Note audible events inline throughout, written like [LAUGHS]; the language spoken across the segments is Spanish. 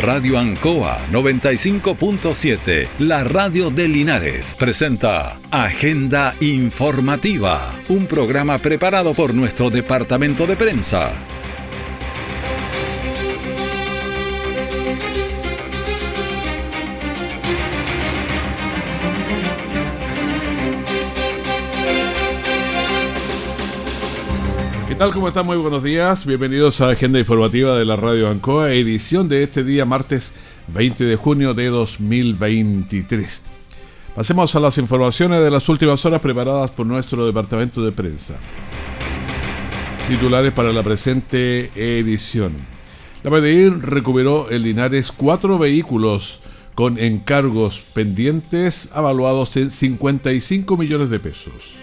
Radio Ancoa 95.7, la radio de Linares, presenta Agenda Informativa, un programa preparado por nuestro departamento de prensa. Tal? ¿Cómo están? Muy buenos días. Bienvenidos a Agenda Informativa de la Radio Ancoa, edición de este día martes 20 de junio de 2023. Pasemos a las informaciones de las últimas horas preparadas por nuestro departamento de prensa. Titulares para la presente edición. La PDI recuperó en Linares cuatro vehículos con encargos pendientes avaluados en 55 millones de pesos.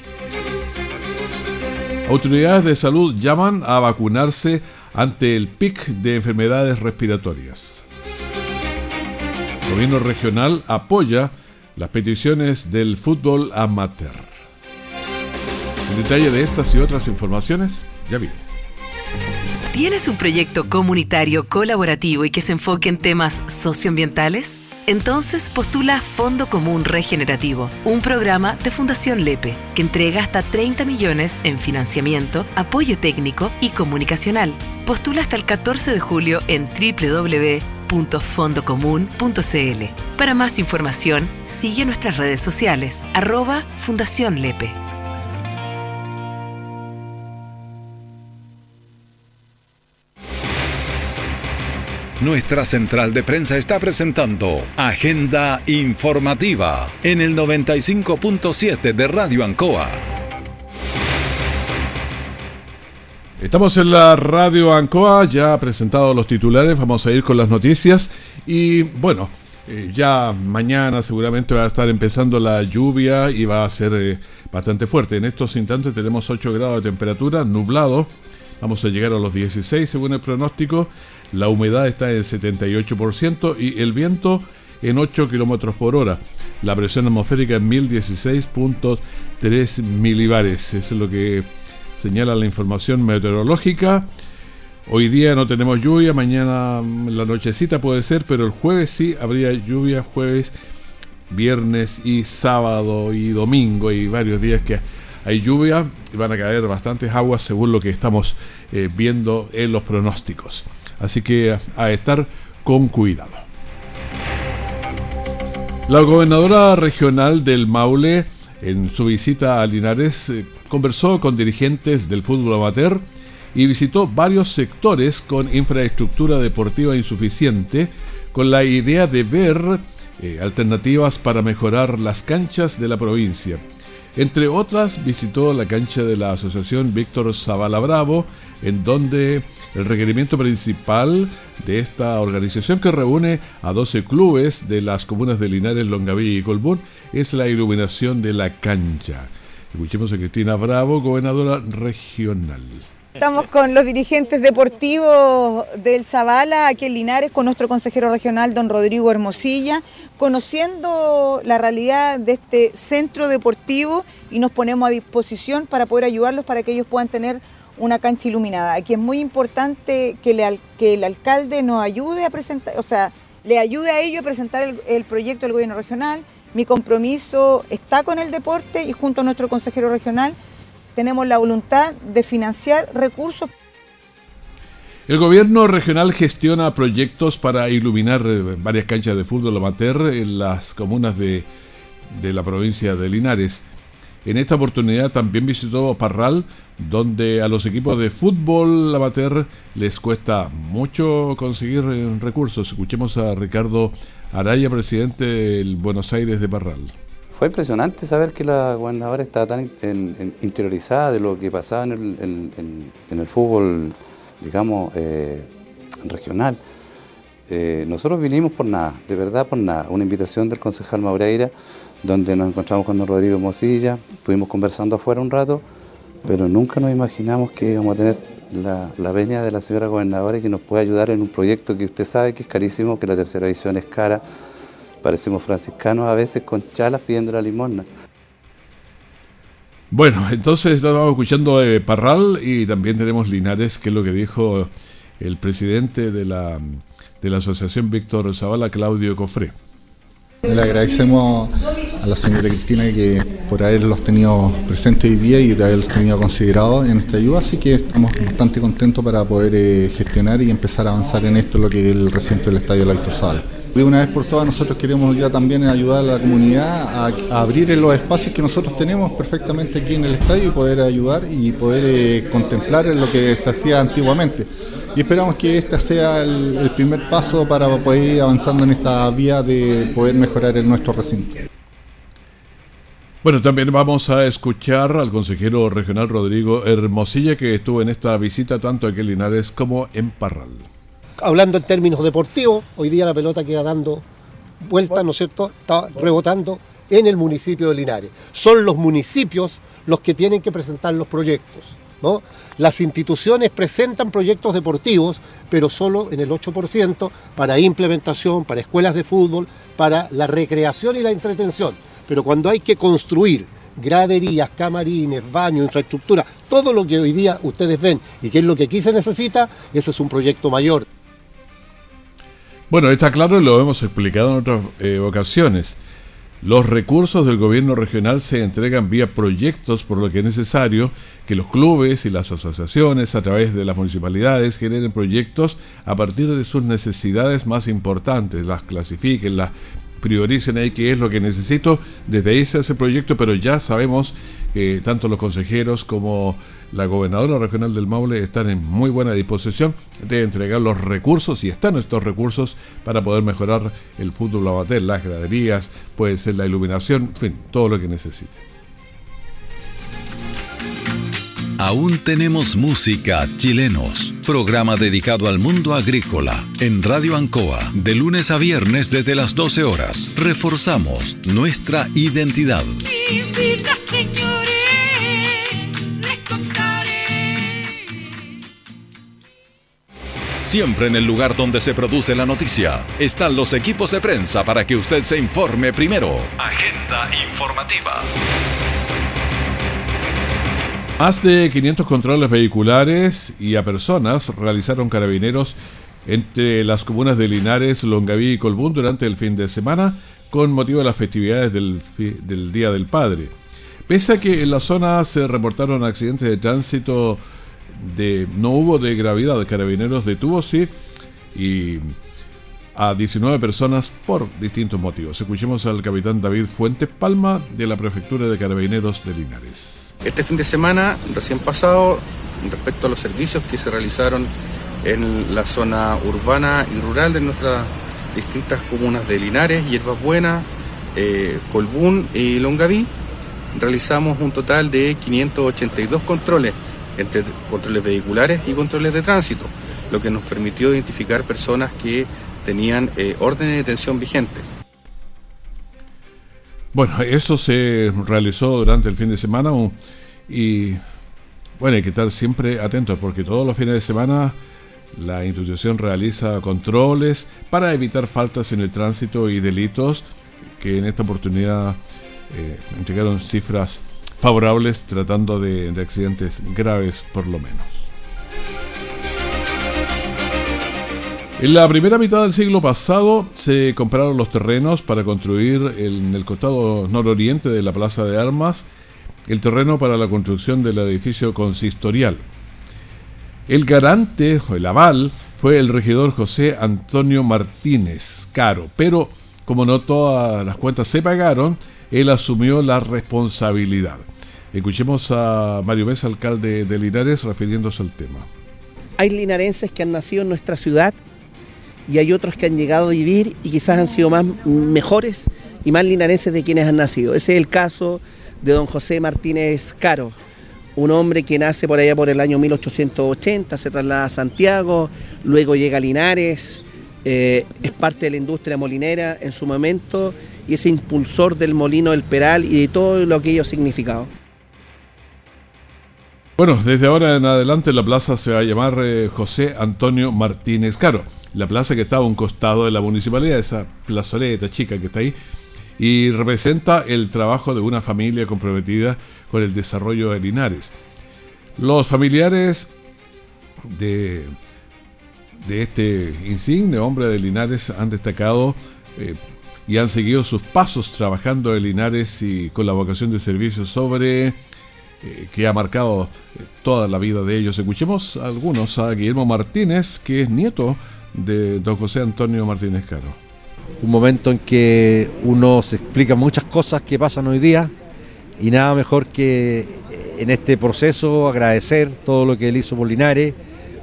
Autoridades de salud llaman a vacunarse ante el pic de enfermedades respiratorias. El gobierno regional apoya las peticiones del fútbol amateur. El detalle de estas y otras informaciones ya viene. ¿Tienes un proyecto comunitario colaborativo y que se enfoque en temas socioambientales? Entonces postula Fondo Común Regenerativo, un programa de Fundación Lepe que entrega hasta 30 millones en financiamiento, apoyo técnico y comunicacional. Postula hasta el 14 de julio en www.fondocomún.cl. Para más información, sigue nuestras redes sociales, arroba Fundación Lepe. Nuestra central de prensa está presentando Agenda Informativa en el 95.7 de Radio Ancoa. Estamos en la Radio Ancoa, ya presentados los titulares, vamos a ir con las noticias y bueno, eh, ya mañana seguramente va a estar empezando la lluvia y va a ser eh, bastante fuerte. En estos instantes tenemos 8 grados de temperatura, nublado, vamos a llegar a los 16 según el pronóstico la humedad está en 78% y el viento en 8 kilómetros por hora. La presión atmosférica en 1016.3 milibares. Eso es lo que señala la información meteorológica. Hoy día no tenemos lluvia, mañana la nochecita puede ser, pero el jueves sí habría lluvia, jueves, viernes y sábado y domingo y varios días que hay lluvia y van a caer bastantes aguas según lo que estamos eh, viendo en los pronósticos. Así que a estar con cuidado. La gobernadora regional del Maule, en su visita a Linares, eh, conversó con dirigentes del fútbol amateur y visitó varios sectores con infraestructura deportiva insuficiente, con la idea de ver eh, alternativas para mejorar las canchas de la provincia. Entre otras, visitó la cancha de la Asociación Víctor Zavala Bravo, en donde el requerimiento principal de esta organización que reúne a 12 clubes de las comunas de Linares, Longaví y Colbún es la iluminación de la cancha. Escuchemos a Cristina Bravo, gobernadora regional. Estamos con los dirigentes deportivos del Zavala, aquí en Linares, con nuestro consejero regional, don Rodrigo Hermosilla, conociendo la realidad de este centro deportivo y nos ponemos a disposición para poder ayudarlos para que ellos puedan tener una cancha iluminada. Aquí es muy importante que, que el alcalde nos ayude a presentar, o sea, le ayude a ellos a presentar el, el proyecto del gobierno regional. Mi compromiso está con el deporte y junto a nuestro consejero regional tenemos la voluntad de financiar recursos. El gobierno regional gestiona proyectos para iluminar eh, varias canchas de fútbol amateur en las comunas de, de la provincia de Linares. En esta oportunidad también visitó Parral, donde a los equipos de fútbol amateur les cuesta mucho conseguir eh, recursos. Escuchemos a Ricardo Araya, presidente del Buenos Aires de Parral. Fue impresionante saber que la gobernadora estaba tan interiorizada de lo que pasaba en el, fútbol, digamos, eh, regional. Eh, nosotros vinimos por nada, de verdad por nada. Una invitación del concejal Maureira, donde nos encontramos con don Rodrigo Mosilla, estuvimos conversando afuera un rato, pero nunca nos imaginamos que íbamos a tener la, la venia de la señora gobernadora y que nos pueda ayudar en un proyecto que usted sabe que es carísimo, que la tercera edición es cara Parecemos franciscanos a veces con chalas pidiendo la limosna. Bueno, entonces estamos escuchando eh, Parral y también tenemos Linares, que es lo que dijo el presidente de la de la Asociación Víctor Zavala, Claudio Cofré. Le agradecemos a la señora Cristina que por haberlos tenido presentes hoy día y por haberlos tenido considerados en esta ayuda, así que estamos bastante contentos para poder eh, gestionar y empezar a avanzar en esto, lo que es el recinto del Estadio Víctor Zavala. De una vez por todas nosotros queremos ya también ayudar a la comunidad a, abrir los espacios que nosotros tenemos perfectamente aquí en el estadio y poder ayudar y poder eh, contemplar lo que se hacía antiguamente. Y esperamos que este sea el, primer paso para poder ir avanzando en esta vía de poder mejorar en nuestro recinto. Bueno, también vamos a escuchar al consejero regional Rodrigo Hermosilla que estuvo en esta visita tanto aquí en Linares como en Parral hablando en términos deportivos, hoy día la pelota queda dando vueltas, ¿no es cierto? Está rebotando en el municipio de Linares. Son los municipios los que tienen que presentar los proyectos. ¿No? Las instituciones presentan proyectos deportivos, pero solo en el 8% para implementación, para escuelas de fútbol, para la recreación y la entretención. Pero cuando hay que construir graderías, camarines, baños, infraestructura, todo lo que hoy día ustedes ven y que es lo que aquí se necesita, ese es un proyecto mayor. Bueno, está claro lo hemos explicado en otras eh, ocasiones. Los recursos del gobierno regional se entregan vía proyectos, por lo que es necesario que los clubes y las asociaciones a través de las municipalidades generen proyectos a partir de sus necesidades más importantes, las clasifiquen, las prioricen ahí qué es lo que necesito. Desde ahí se hace el proyecto, pero ya sabemos que tanto los consejeros como la gobernadora regional del Maule están en muy buena disposición de entregar los recursos y están estos recursos para poder mejorar el fútbol amateur, las graderías, puede ser la iluminación, en fin, todo lo que necesite. Aún tenemos música chilenos, programa dedicado al mundo agrícola en Radio Ancoa, de lunes a viernes desde las 12 horas. Reforzamos nuestra identidad. Siempre en el lugar donde se produce la noticia están los equipos de prensa para que usted se informe primero. Agenda informativa. Más de 500 controles vehiculares y a personas realizaron carabineros entre las comunas de Linares, Longaví y Colbún durante el fin de semana con motivo de las festividades del, del Día del Padre. Pese a que en la zona se reportaron accidentes de tránsito de, no hubo de gravedad. Carabineros detuvo, sí, y a 19 personas por distintos motivos. Escuchemos al capitán David Fuentes Palma de la Prefectura de Carabineros de Linares. Este fin de semana, recién pasado, respecto a los servicios que se realizaron en la zona urbana y rural de nuestras distintas comunas de Linares, Hierbas Buenas, eh, Colbún y Longaví, realizamos un total de 582 controles entre controles vehiculares y controles de tránsito, lo que nos permitió identificar personas que tenían eh, órdenes de detención vigentes. Bueno, eso se realizó durante el fin de semana y bueno, hay que estar siempre atentos porque todos los fines de semana la institución realiza controles para evitar faltas en el tránsito y delitos que en esta oportunidad eh, entregaron cifras favorables tratando de, accidentes graves por lo menos. En la primera mitad del siglo pasado se compraron los terrenos para construir en el costado nororiente de la Plaza de Armas el terreno para la construcción del edificio consistorial. El garante o el aval fue el regidor José Antonio Martínez Caro, pero como no todas las cuentas se pagaron, él asumió la responsabilidad. Escuchemos a Mario Mesa, alcalde de Linares, refiriéndose al tema. Hay linarenses que han nacido en nuestra ciudad y hay otros que han llegado a vivir y quizás han sido más mejores y más linarenses de quienes han nacido. Ese es el caso de don José Martínez Caro, un hombre que nace por allá por el año 1880, se traslada a Santiago, luego llega a Linares, eh, es parte de la industria molinera en su momento y es impulsor del molino del Peral y de todo lo que ello ha significado. Bueno, desde ahora en adelante la plaza se va a llamar eh, José Antonio Martínez Caro. La plaza que está a un costado de la municipalidad, esa plazoleta chica que está ahí, y representa el trabajo de una familia comprometida con el desarrollo de Linares. Los familiares de de este insigne hombre de Linares han destacado eh, y han seguido sus pasos trabajando en Linares y con la vocación de servicio sobre eh, que ha marcado eh, toda la vida de ellos. Escuchemos algunos a Guillermo Martínez, que es nieto de don José Antonio Martínez Caro. Un momento en que uno se explica muchas cosas que pasan hoy día y nada mejor que en este proceso agradecer todo lo que él hizo por Linares,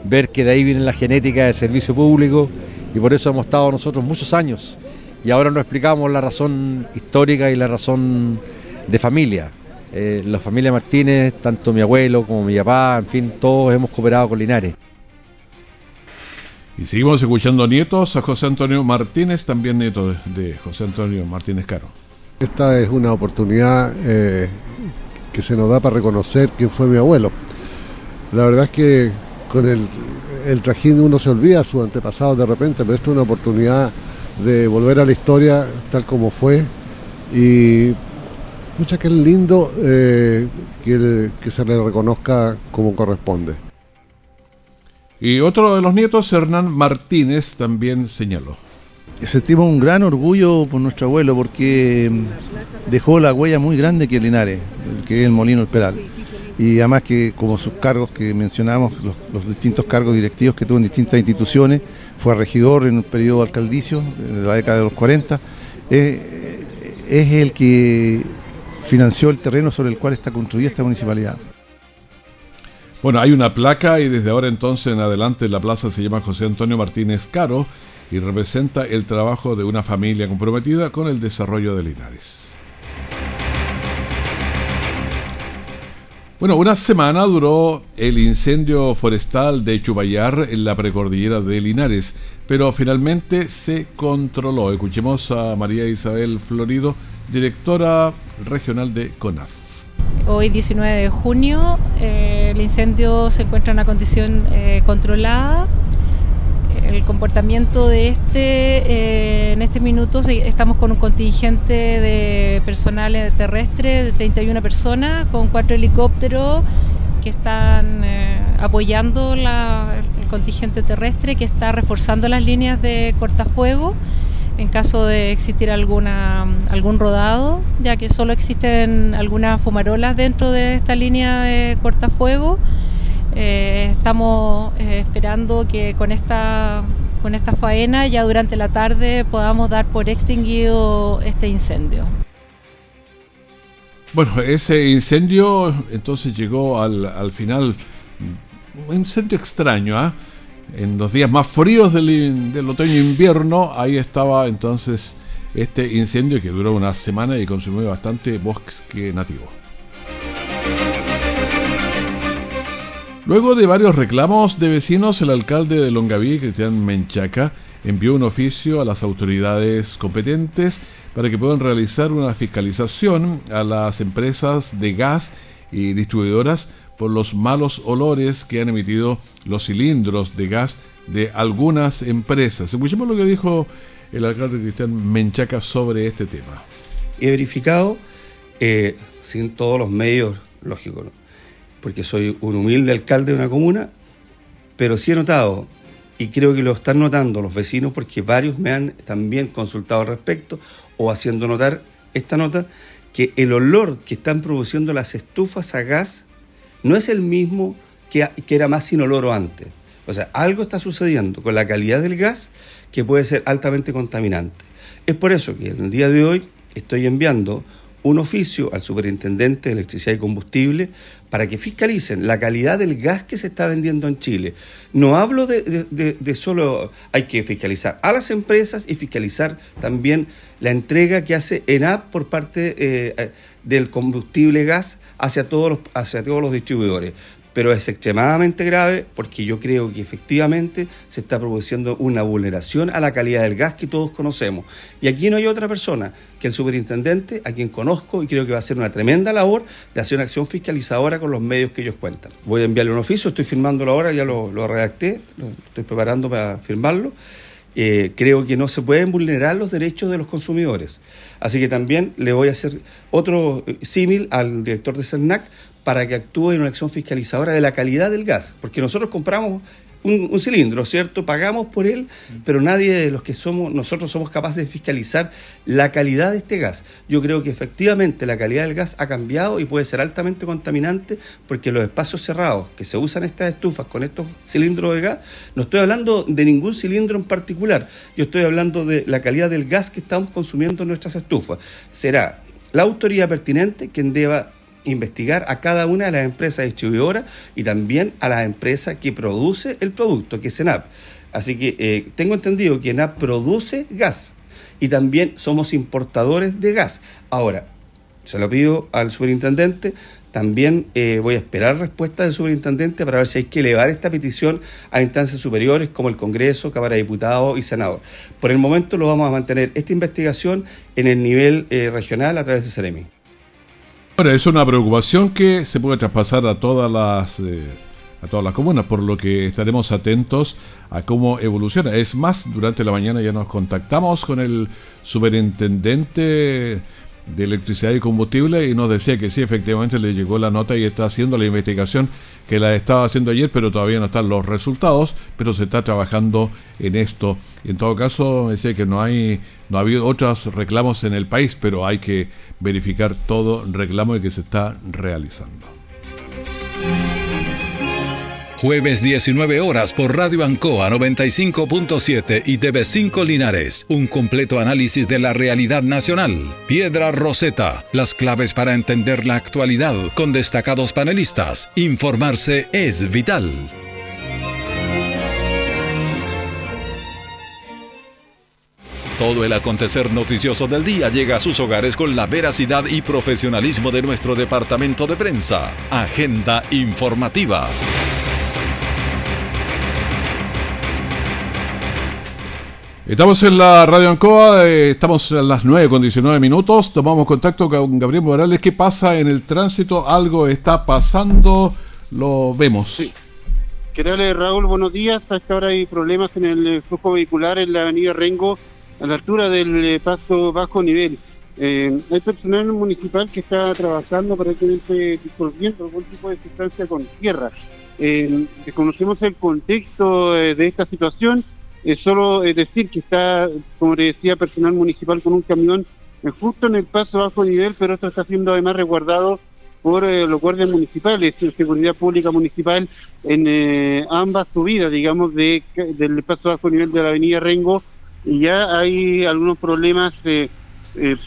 ver que de ahí viene la genética de servicio público y por eso hemos estado nosotros muchos años y ahora nos explicamos la razón histórica y la razón de familia. Eh, la familia Martínez, tanto mi abuelo como mi papá, en fin, todos hemos cooperado con Linares. Y seguimos escuchando nietos a José Antonio Martínez, también nieto de, José Antonio Martínez Caro. Esta es una oportunidad eh, que se nos da para reconocer quién fue mi abuelo. La verdad es que con el, el trajín uno se olvida su antepasado de repente, pero esto es una oportunidad de volver a la historia tal como fue y mucha que es lindo eh, que, se le reconozca como corresponde. Y otro de los nietos, Hernán Martínez, también señaló. Sentimos un gran orgullo por nuestro abuelo porque dejó la huella muy grande que Linares, que es el Molino El Peral. Y además que como sus cargos que mencionamos, los, distintos cargos directivos que tuvo en distintas instituciones, fue regidor en el periodo alcaldicio, en la década de los 40, eh, es el que financió el terreno sobre el cual está construida esta municipalidad. Bueno, hay una placa y desde ahora entonces en adelante la plaza se llama José Antonio Martínez Caro y representa el trabajo de una familia comprometida con el desarrollo de Linares. Bueno, una semana duró el incendio forestal de Chubayar en la precordillera de Linares, pero finalmente se controló. Escuchemos a María Isabel Florido, directora regional de CONAF. Hoy 19 de junio eh, el incendio se encuentra en una condición eh, controlada. Comportamiento de este, eh, en este minuto estamos con un contingente de personal terrestre de 31 personas, con cuatro helicópteros que están apoyando el contingente terrestre, que está reforzando las líneas de cortafuego en caso de existir alguna, algún rodado, ya que solo existen algunas fumarolas dentro de esta línea de cortafuego. Eh, estamos eh, esperando que con esta, con esta faena ya durante la tarde podamos dar por extinguido este incendio. Bueno, ese incendio entonces llegó al, al final, un incendio extraño, ¿ah? en los días más fríos del, del otoño-invierno, ahí estaba entonces este incendio que duró una semana y consumió bastante bosque nativo. Luego de varios reclamos de vecinos, el alcalde de Longaví, Cristian Menchaca, envió un oficio a las autoridades competentes para que puedan realizar una fiscalización a las empresas de gas y distribuidoras por los malos olores que han emitido los cilindros de gas de algunas empresas. Escuchemos lo que dijo el alcalde Cristian Menchaca sobre este tema. He verificado, eh, sin todos los medios, lógico, porque soy un humilde alcalde de una comuna, pero sí he notado, y creo que lo están notando los vecinos, porque varios me han también consultado al respecto o haciendo notar esta nota, que el olor que están produciendo las estufas a gas no es el mismo que, era más inoloro antes. O sea, algo está sucediendo con la calidad del gas que puede ser altamente contaminante. Es por eso que en el día de hoy estoy enviando un oficio al superintendente de electricidad y combustible para que fiscalicen la calidad del gas que se está vendiendo en Chile. No hablo de, solo, hay que fiscalizar a las empresas y fiscalizar también la entrega que hace ENAP por parte eh, del combustible gas hacia todos los, hacia todos los distribuidores. Pero es extremadamente grave porque yo creo que efectivamente se está produciendo una vulneración a la calidad del gas que todos conocemos. Y aquí no hay otra persona que el superintendente, a quien conozco y creo que va a hacer una tremenda labor de hacer una acción fiscalizadora con los medios que ellos cuentan. Voy a enviarle un oficio, estoy firmándolo ahora, ya lo, redacté, lo estoy preparando para firmarlo. Eh, creo que no se pueden vulnerar los derechos de los consumidores. Así que también le voy a hacer otro eh, símil al director de CERNAC para que actúe en una acción fiscalizadora de la calidad del gas, porque nosotros compramos un, cilindro, ¿cierto? Pagamos por él, pero nadie de los que somos, nosotros somos capaces de fiscalizar la calidad de este gas. Yo creo que efectivamente la calidad del gas ha cambiado y puede ser altamente contaminante porque los espacios cerrados que se usan estas estufas con estos cilindros de gas, no estoy hablando de ningún cilindro en particular, yo estoy hablando de la calidad del gas que estamos consumiendo en nuestras estufas. Será la autoridad pertinente quien deba investigar a cada una de las empresas distribuidoras y también a las empresas que produce el producto, que es ENAP. Así que eh, tengo entendido que ENAP produce gas y también somos importadores de gas. Ahora, se lo pido al superintendente, también eh, voy a esperar respuesta del superintendente para ver si hay que elevar esta petición a instancias superiores como el Congreso, Cámara de Diputados y Senador. Por el momento lo vamos a mantener esta investigación en el nivel eh, regional a través de Ceremi. Bueno, es una preocupación que se puede traspasar a todas las eh, a todas las comunas, por lo que estaremos atentos a cómo evoluciona. Es más, durante la mañana ya nos contactamos con el superintendente de electricidad y combustible y nos decía que sí, efectivamente le llegó la nota y está haciendo la investigación que la estaba haciendo ayer, pero todavía no están los resultados, pero se está trabajando en esto. En todo caso, decía que no hay, no ha habido otros reclamos en el país, pero hay que verificar todo reclamo que se está realizando. Jueves 19 horas por Radio Ancoa 95.7 y TV5 Linares. Un completo análisis de la realidad nacional. Piedra Roseta. Las claves para entender la actualidad con destacados panelistas. Informarse es vital. Todo el acontecer noticioso del día llega a sus hogares con la veracidad y profesionalismo de nuestro departamento de prensa. Agenda informativa. Estamos en la Radio Ancoa, eh, estamos a las 9 con 19 minutos, tomamos contacto con Gabriel Morales. ¿Qué pasa en el tránsito? Algo está pasando, lo vemos. Sí. Raúl, buenos días. A esta hora hay problemas en el eh, flujo vehicular en la avenida Rengo, a la altura del eh, paso bajo nivel. hay personal municipal que está trabajando esté disolviendo algún tipo de sustancia con tierra. desconocemos el contexto de esta situación solo decir que está, como le decía, personal municipal con un camión eh, justo en el paso bajo nivel, pero esto está siendo además resguardado por eh, los guardias municipales, seguridad pública municipal en eh, ambas subidas, digamos, de, del paso bajo nivel de la avenida Rengo. Y ya hay algunos problemas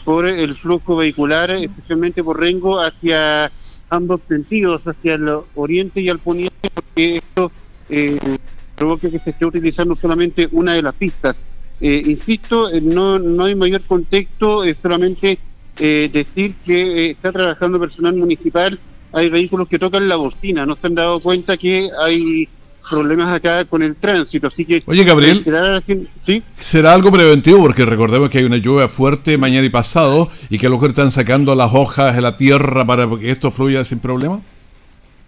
por el flujo vehicular, especialmente por Rengo, hacia ambos sentidos, hacia el oriente y al poniente, porque esto provoca que se esté utilizando solamente una de las pistas. Eh, insisto, eh, no, no hay mayor contexto, es solamente eh, decir que está trabajando personal municipal, hay vehículos que tocan la bocina, no se han dado cuenta que hay problemas acá con el tránsito, así que... Oye, Gabriel, ¿sí? ¿será algo preventivo? Porque recordemos que hay una lluvia fuerte mañana y pasado y que a lo mejor están sacando las hojas de la tierra para que esto fluya sin problema.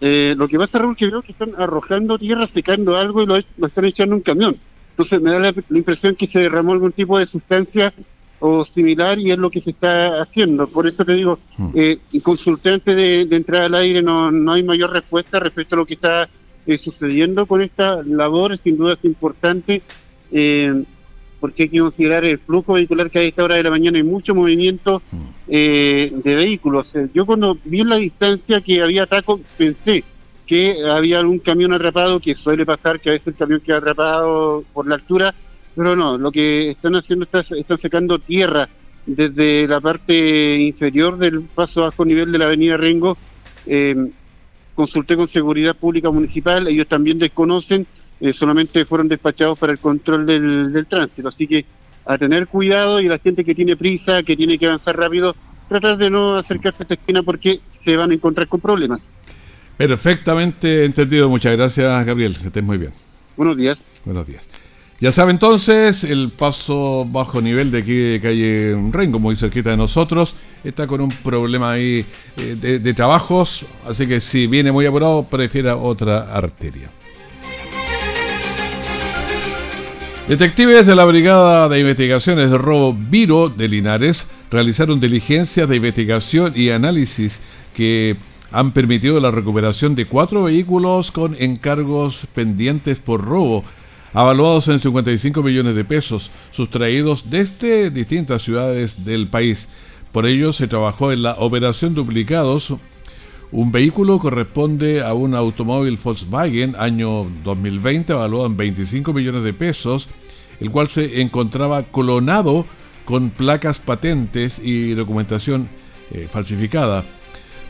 Eh, lo que pasa, Raúl, que veo que están arrojando tierra, secando algo y lo, están echando en un camión. Entonces me da la, impresión que se derramó algún tipo de sustancia o similar y es lo que se está haciendo. Por eso te digo, hmm. eh, consulté antes de, entrar al aire, no, no hay mayor respuesta respecto a lo que está eh, sucediendo con esta labor, sin duda es importante. Eh, porque hay que considerar el flujo vehicular que hay a esta hora de la mañana, hay mucho movimiento eh, de vehículos. Eh, yo cuando vi en la distancia que había ataco, pensé que había algún camión atrapado, que suele pasar, que a veces el camión queda atrapado por la altura, pero no, lo que están haciendo es están sacando tierra desde la parte inferior del paso bajo nivel de la avenida Rengo. Eh, consulté con Seguridad Pública Municipal, ellos también desconocen eh, solamente fueron despachados para el control del, tránsito. Así que a tener cuidado y la gente que tiene prisa, que tiene que avanzar rápido, tratar de no acercarse a esta esquina porque se van a encontrar con problemas. Perfectamente entendido. Muchas gracias, Gabriel. Que estés muy bien. Buenos días. Buenos días. Ya sabe entonces, el paso bajo nivel de aquí de calle Rengo, muy cerquita de nosotros, está con un problema ahí eh, de, de trabajos, así que si viene muy apurado, prefiera otra arteria. Detectives de la Brigada de Investigaciones de Robo Viro de Linares realizaron diligencias de investigación y análisis que han permitido la recuperación de cuatro vehículos con encargos pendientes por robo, avaluados en 55 millones de pesos, sustraídos desde distintas ciudades del país. Por ello se trabajó en la operación duplicados. Un vehículo corresponde a un automóvil Volkswagen año 2020 avaluado en 25 millones de pesos, el cual se encontraba clonado con placas patentes y documentación eh, falsificada.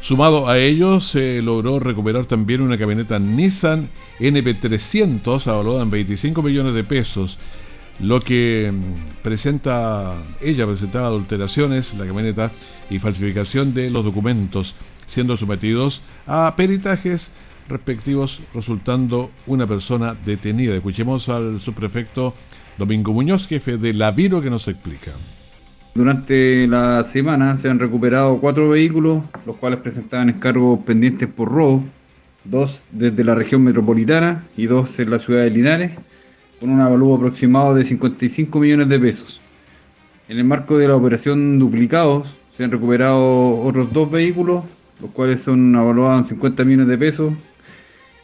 Sumado a ello, se logró recuperar también una camioneta Nissan NP300 avaluada en 25 millones de pesos, lo que mm, presenta, ella presentaba adulteraciones, la camioneta, y falsificación de los documentos, siendo sometidos a peritajes respectivos, resultando una persona detenida. Escuchemos al subprefecto Domingo Muñoz, jefe de la Viro, que nos explica. Durante la semana se han recuperado cuatro vehículos, los cuales presentaban encargos pendientes por robo, dos desde la región metropolitana y dos en la ciudad de Linares, con un avalúo aproximado de 55 millones de pesos. En el marco de la operación Duplicados se han recuperado otros dos vehículos, los cuales son avaluados en 50 millones de pesos,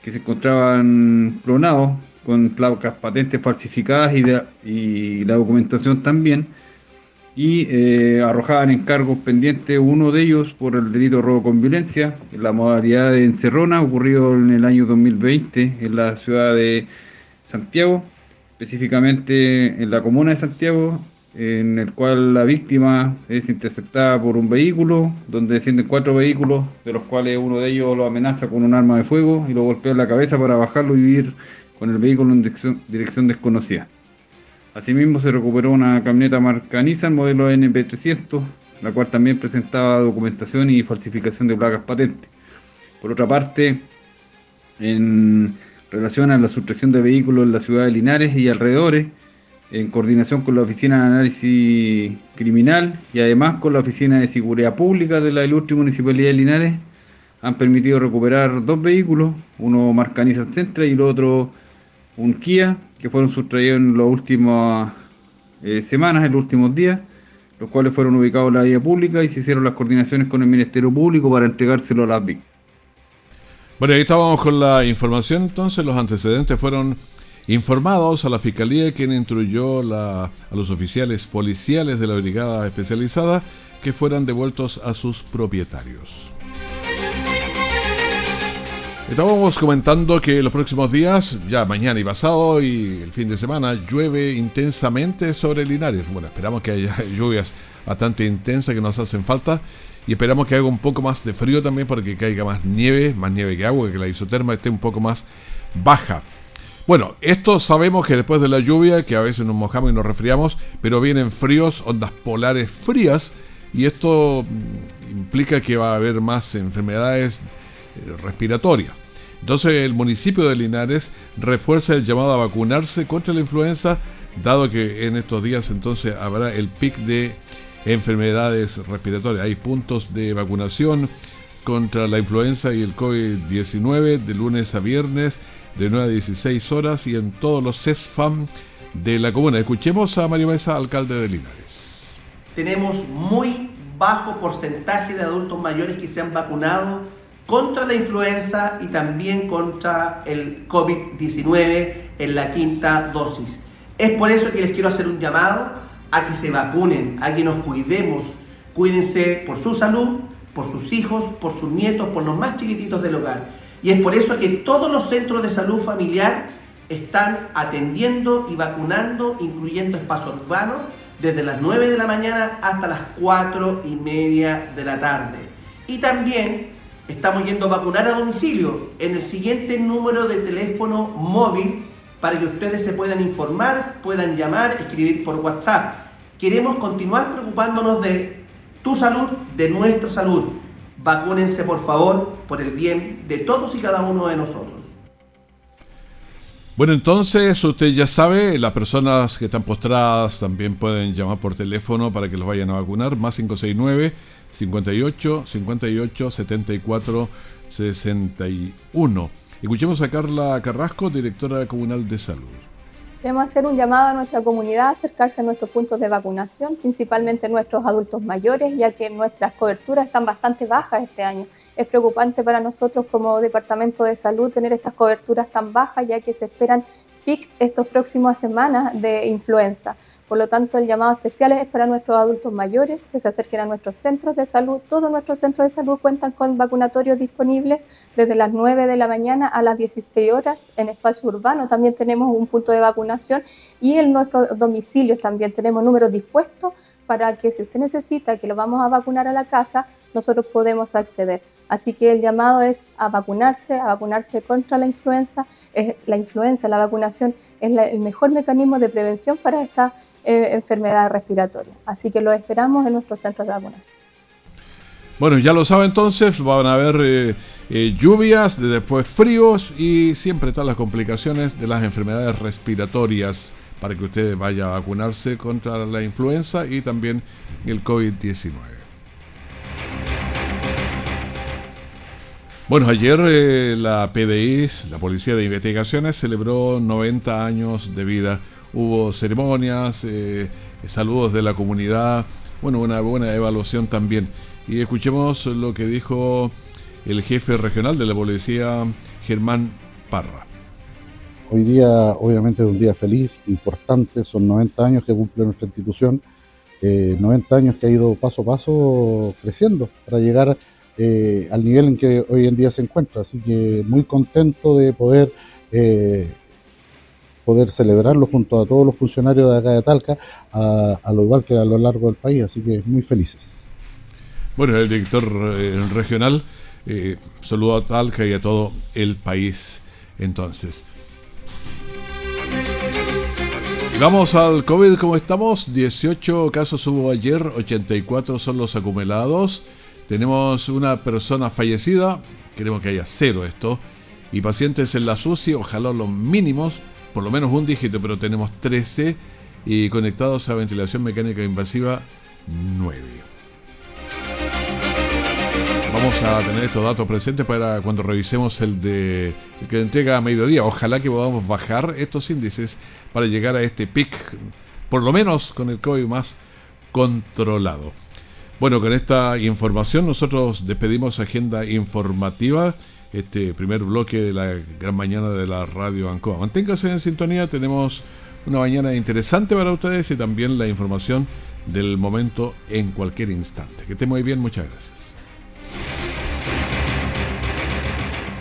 que se encontraban clonados con placas patentes falsificadas y, y la documentación también y eh, arrojaban encargos pendientes, uno de ellos por el delito de robo con violencia, en la modalidad de encerrona, ocurrido en el año 2020 en la ciudad de Santiago, específicamente en la comuna de Santiago, en el cual la víctima es interceptada por un vehículo, donde descienden cuatro vehículos, de los cuales uno de ellos lo amenaza con un arma de fuego y lo golpea en la cabeza para bajarlo y vivir con el vehículo en dirección desconocida. Asimismo se recuperó una camioneta marca Nissan modelo NP300, la cual también presentaba documentación y falsificación de placas patentes. Por otra parte, en relación a la sustracción de vehículos en la ciudad de Linares y alrededores, en coordinación con la Oficina de Análisis Criminal y además con la Oficina de Seguridad Pública de la Ilustre Municipalidad de Linares, han permitido recuperar dos vehículos, uno marca Nissan Centra y el otro un Kia, que fueron sustraídos en las últimas eh, semanas, en los últimos días, los cuales fueron ubicados en la vía pública y se hicieron las coordinaciones con el Ministerio Público para entregárselo a las víctimas. Bueno, ahí estábamos con la información, entonces los antecedentes fueron informados a la Fiscalía, quien instruyó a los oficiales policiales de la Brigada Especializada que fueran devueltos a sus propietarios. Estábamos comentando que los próximos días, ya mañana y pasado y el fin de semana, llueve intensamente sobre Linares. Bueno, esperamos que haya [LAUGHS] lluvias bastante intensas que nos hacen falta y esperamos que haga un poco más de frío también para que caiga más nieve, más nieve que agua, que la isoterma esté un poco más baja. Bueno, esto sabemos que después de la lluvia, que a veces nos mojamos y nos resfriamos, pero vienen fríos, ondas polares frías, y esto mm, implica que va a haber más enfermedades eh, respiratoria. Entonces el municipio de Linares refuerza el llamado a vacunarse contra la influenza, dado que en estos días entonces habrá el pic de enfermedades respiratorias. Hay puntos de vacunación contra la influenza y el COVID-19 de lunes a viernes de 9 a 16 horas y en todos los CESFAM de la comuna. Escuchemos a Mario Mesa, alcalde de Linares. Tenemos muy bajo porcentaje de adultos mayores que se han vacunado contra la influenza y también contra el COVID-19 en la quinta dosis. Es por eso que les quiero hacer un llamado a que se vacunen, a que nos cuidemos. Cuídense por su salud, por sus hijos, por sus nietos, por los más chiquititos del hogar. Y es por eso que todos los centros de salud familiar están atendiendo y vacunando, incluyendo espacios urbanos, desde las 9 de la mañana hasta las 4 y media de la tarde. Y también estamos yendo a vacunar a domicilio en el siguiente número de teléfono móvil para que ustedes se puedan informar, puedan llamar, escribir por WhatsApp. Queremos continuar preocupándonos de tu salud, de nuestra salud. Vacúnense por favor por el bien de todos y cada uno de nosotros. Bueno, entonces usted ya sabe, las personas que están postradas también pueden llamar por teléfono para que los vayan a vacunar, más 569 58 58 74 61. Escuchemos a Carla Carrasco, directora comunal de salud. Queremos hacer un llamado a nuestra comunidad a acercarse a nuestros puntos de vacunación, principalmente nuestros adultos mayores, ya que nuestras coberturas están bastante bajas este año. Es preocupante para nosotros como Departamento de Salud tener estas coberturas tan bajas, ya que se esperan pic estos próximas semanas de influenza. Por lo tanto, el llamado especial es para nuestros adultos mayores que se acerquen a nuestros centros de salud. Todos nuestros centros de salud cuentan con vacunatorios disponibles desde las 9 de la mañana a las 16 horas. En espacio urbano también tenemos un punto de vacunación y en nuestros domicilios también tenemos números dispuestos para que si usted necesita que lo vamos a vacunar a la casa, nosotros podemos acceder. Así que el llamado es a vacunarse, a vacunarse contra la influenza. la influenza, la vacunación es el mejor mecanismo de prevención para esta eh, enfermedad respiratoria. Así que lo esperamos en nuestros centros de vacunación. Bueno, ya lo sabe entonces, van a haber eh, eh, lluvias, después fríos y siempre están las complicaciones de las enfermedades respiratorias para que usted vaya a vacunarse contra la influenza y también el COVID-19. Bueno, ayer eh, la PDI, la Policía de Investigaciones, celebró 90 años de vida. Hubo ceremonias, eh, saludos de la comunidad, bueno, una buena evaluación también. Y escuchemos lo que dijo el jefe regional de la policía, Germán Parra. Hoy día, obviamente, es un día feliz, importante, son 90 años que cumple nuestra institución, 90 eh, años que ha ido paso a paso creciendo para llegar a eh, al nivel en que hoy en día se encuentra. Así que muy contento de poder, eh, poder celebrarlo junto a todos los funcionarios de acá de Talca, a, lo igual que a lo largo del país. Así que muy felices. Bueno, el director eh, regional saludó a Talca y a todo el país entonces. Y vamos al COVID, ¿cómo estamos? 18 casos hubo ayer, 84 son los acumulados. Tenemos una persona fallecida, queremos que haya cero esto, y pacientes en la SUSI, ojalá los mínimos, por lo menos un dígito, pero tenemos 13, y conectados a ventilación mecánica invasiva 9. Vamos a tener estos datos presentes para cuando revisemos el de el que entrega a mediodía. Ojalá que podamos bajar estos índices para llegar a este pic, por lo menos con el COVID más controlado. Bueno, con esta información nosotros despedimos Agenda Informativa, este primer bloque de la gran mañana de la radio Ancoa. Manténgase en sintonía, tenemos una mañana interesante para ustedes y también la información del momento en cualquier instante. Que esté muy bien, muchas gracias.